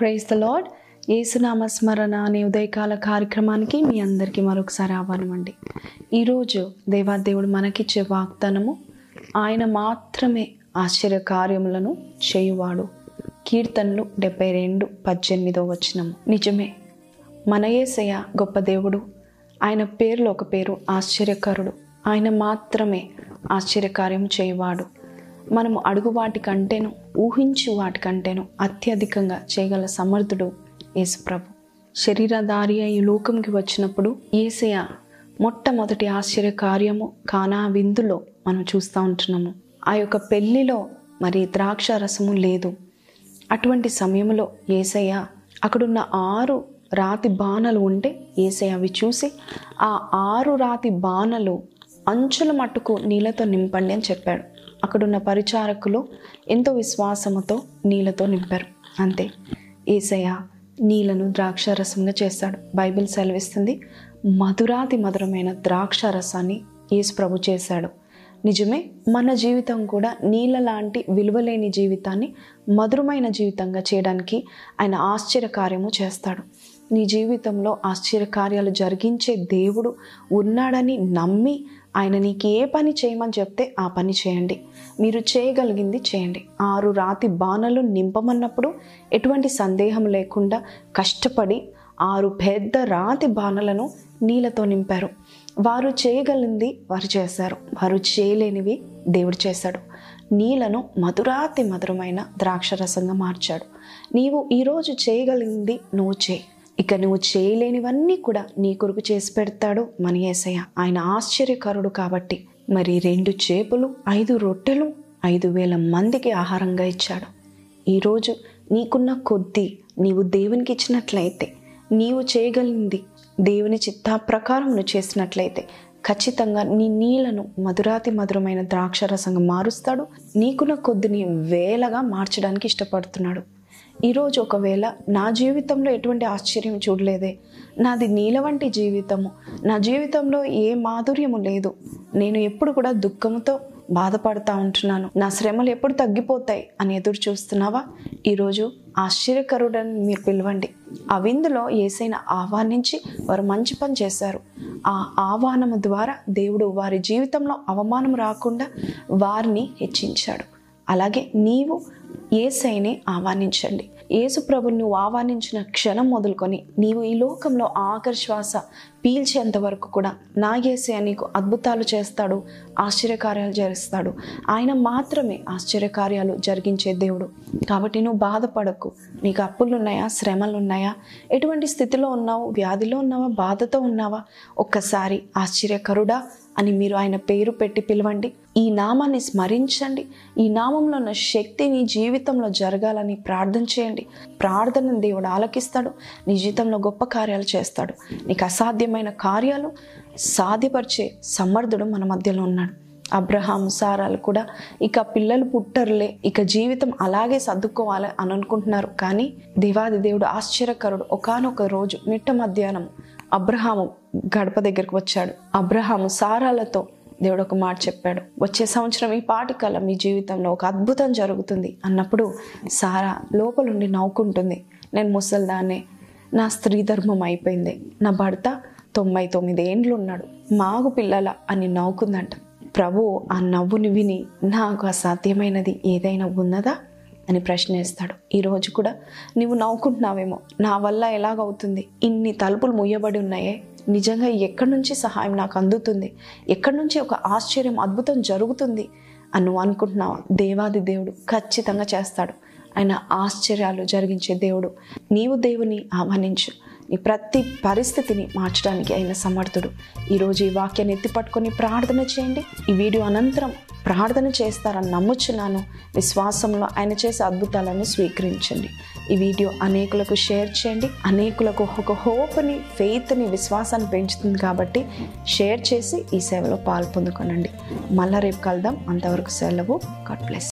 Praise the lord యేసునామ స్మరణ అనే ఉదయకాల కార్యక్రమానికి మీ అందరికీ మరొకసారి ఆహ్వానం అండి. ఈరోజు దేవాదేవుడు మనకిచ్చే వాగ్దానము ఆయన మాత్రమే ఆశ్చర్య కార్యములను చేయువాడు. కీర్తనలు డెబ్బై రెండు పద్దెనిమిదో వచనము. నిజమే మన యేసయ్య గొప్ప దేవుడు. ఆయన పేరులో ఒక పేరు ఆశ్చర్యకరుడు. ఆయన మాత్రమే ఆశ్చర్యకార్యం చేయవాడు. మనము అడుగు వాటి కంటేను ఊహించు వాటి కంటేను అత్యధికంగా చేయగల సమర్థుడు యేసుప్రభు. శరీరధారి అయి లోకంకి వచ్చినప్పుడు ఏసయ మొట్టమొదటి ఆశ్చర్య కార్యము కానా విందులో మనం చూస్తూ ఉంటున్నాము. ఆ యొక్క పెళ్ళిలో మరి ద్రాక్ష రసము లేదు. అటువంటి సమయంలో ఏసయ్య అక్కడున్న ఆరు రాతి బాణలు ఉంటే ఏసయ్య అవి చూసి ఆ ఆరు రాతి బాణలు అంచుల మట్టుకు నీళ్ళతో నింపండి అని చెప్పాడు. అక్కడున్న పరిచారకులు ఎంతో విశ్వాసముతో నీళ్ళతో నింపారు. అంతే ఏసయ్య నీళ్ళను ద్రాక్ష రసంగా చేస్తాడు. బైబిల్ సెలవిస్తుంది మధురాతి మధురమైన ద్రాక్ష రసాన్ని యేసు ప్రభు చేశాడు. నిజమే మన జీవితం కూడా నీళ్ళ లాంటి విలువలేని జీవితాన్ని మధురమైన జీవితంగా చేయడానికి ఆయన ఆశ్చర్యకార్యము చేస్తాడు. నీ జీవితంలో ఆశ్చర్యకార్యాలు జరిగించే దేవుడు ఉన్నాడని నమ్మి ఆయన నీకు ఏ పని చేయమని చెప్తే ఆ పని చేయండి. మీరు చేయగలిగింది చేయండి. ఆరు రాతి బాణలు నింపమన్నప్పుడు ఎటువంటి సందేహం లేకుండా కష్టపడి ఆరు పెద్ద రాతి బాణలను నీళ్ళతో నింపారు. వారు చేయగలిగింది వారు చేశారు. వారు చేయలేనివి దేవుడు చేశాడు. నీళ్ళను మధురాతి మధురమైన ద్రాక్షరసంగా మార్చాడు. నీవు ఈరోజు చేయగలిగింది నువ్వు చేయి. ఇక నువ్వు చేయలేనివన్నీ కూడా నీ కొరకు చేసి పెడతాడు మన ఏసయ్య. ఆయన ఆశ్చర్యకరుడు కాబట్టి. మరి రెండు చేపలు ఐదు రొట్టెలు ఐదు వేల మందికి ఆహారంగా ఇచ్చాడు. ఈరోజు నీకున్న కొద్దీ నీవు దేవునికి ఇచ్చినట్లయితే నీవు చేయగలిగింది దేవుని చిత్తా ప్రకారం నువ్వు చేసినట్లయితే ఖచ్చితంగా నీ నీళ్ళను మధురాతి మధురమైన ద్రాక్షరసంగా మారుస్తాడు. నీకున్న కొద్దిని వేలగా మార్చడానికి ఇష్టపడుతున్నాడు. ఈరోజు ఒకవేళ నా జీవితంలో ఎటువంటి ఆశ్చర్యం చూడలేదే. నాది నీల వంటి జీవితము. నా జీవితంలో ఏ మాధుర్యము లేదు. నేను ఎప్పుడు కూడా దుఃఖంతో బాధపడతా ఉంటున్నాను. నా శ్రమలు ఎప్పుడు తగ్గిపోతాయి అని ఎదురు చూస్తున్నావా? ఈరోజు ఆశ్చర్యకరుడని మీరు పిలవండి. ఆ విందులో ఏసైన ఆహ్వానించి వారు మంచి పని చేశారు. ఆ ఆహ్వానము ద్వారా దేవుడు వారి జీవితంలో అవమానం రాకుండా వారిని హెచ్చించాడు. అలాగే నీవు ఏసైని ఆహ్వానించండి. యేసు ప్రభుని నువ్వు ఆహ్వానించిన క్షణం మొదలుకొని నీవు ఈ లోకంలో ఆకర్శ్వాస పీల్చేంత వరకు కూడా నా ఏసే నీకు అద్భుతాలు చేస్తాడు ఆశ్చర్యకార్యాలు జరిస్తాడు. ఆయన మాత్రమే ఆశ్చర్యకార్యాలు జరిగించే దేవుడు. కాబట్టి నువ్వు బాధపడకు. నీకు అప్పులు ఉన్నాయా శ్రమలు ఉన్నాయా ఎటువంటి స్థితిలో ఉన్నావు? వ్యాధిలో ఉన్నావా? బాధతో ఉన్నావా? ఒక్కసారి ఆశ్చర్యకరుడా అని మీరు ఆయన పేరు పెట్టి పిలవండి. ఈ నామాన్ని స్మరించండి. ఈ నామంలో ఉన్న శక్తి నీ జీవితంలో జరగాలని ప్రార్థన చేయండి. ప్రార్థనను దేవుడు ఆలకిస్తాడు. నీ జీవితంలో గొప్ప కార్యాలు చేస్తాడు. నీకు అసాధ్యమైన కార్యాలు సాధ్యపరిచే సమర్థుడు మన మధ్యలో ఉన్నాడు. అబ్రహాం సారాలు కూడా ఇక పిల్లలు పుట్టరులే. ఇక జీవితం అలాగే సర్దుకోవాలి అని అనుకుంటున్నారు. కానీ దేవాది దేవుడు ఆశ్చర్యకరుడు. ఒకనొక రోజు మిట్ట మధ్యాహ్నం అబ్రహాము గడప దగ్గరకు వచ్చాడు. అబ్రహాము సారాలతో దేవుడు ఒక మాట చెప్పాడు. వచ్చే సంవత్సరం ఈ పాటికల్లా మీ జీవితంలో ఒక అద్భుతం జరుగుతుంది అన్నప్పుడు సారా లోపలుండి నవ్వుకుంటుంది. నేను ముసల్దాన్నే. నా స్త్రీ ధర్మం అయిపోయింది. నా భర్త తొంభై తొమ్మిది ఏండ్లు ఉన్నాడు మాగు పిల్లల అని నవ్వుకుందంట. ప్రభు ఆ నవ్వుని విని నాకు అసాధ్యమైనది ఏదైనా ఉన్నదా? అని ప్రశ్నిస్తాడు. ఈరోజు కూడా నీవు నవ్వుకుంటున్నావేమో. నా వల్ల ఎలాగవుతుంది? ఇన్ని తలుపులు ముయ్యబడి ఉన్నాయే. నిజంగా ఎక్కడి నుంచి సహాయం నాకు అందుతుంది? ఎక్కడి నుంచి ఒక ఆశ్చర్యం అద్భుతం జరుగుతుంది? అని నువ్వు అనుకుంటున్నావా? దేవాది దేవుడు ఖచ్చితంగా చేస్తాడు. ఆయన ఆశ్చర్యాలు జరిగించే దేవుడు. నీవు దేవుని ఆహ్వానించు. నీ ప్రతి పరిస్థితిని మార్చడానికి అయిన సమర్థుడు. ఈరోజు ఈ వాక్యాన్ని ఎత్తిపట్టుకొని ప్రార్థన చేయండి. ఈ వీడియో అనంతరం ప్రార్థన చేస్తారని నమ్ముచున్నాను. విశ్వాసంలో ఆయన చేసే అద్భుతాలను స్వీకరించండి. ఈ వీడియో అనేకులకు షేర్ చేయండి. అనేకులకు ఒక హోప్ని ఫెయిత్ని విశ్వాసాన్ని పెంచుతుంది కాబట్టి షేర్ చేసి ఈ సేవలో పాల్పొందుకొనండి మళ్ళా రేపు కలుద్దాం. అంతవరకు సెలవు. God bless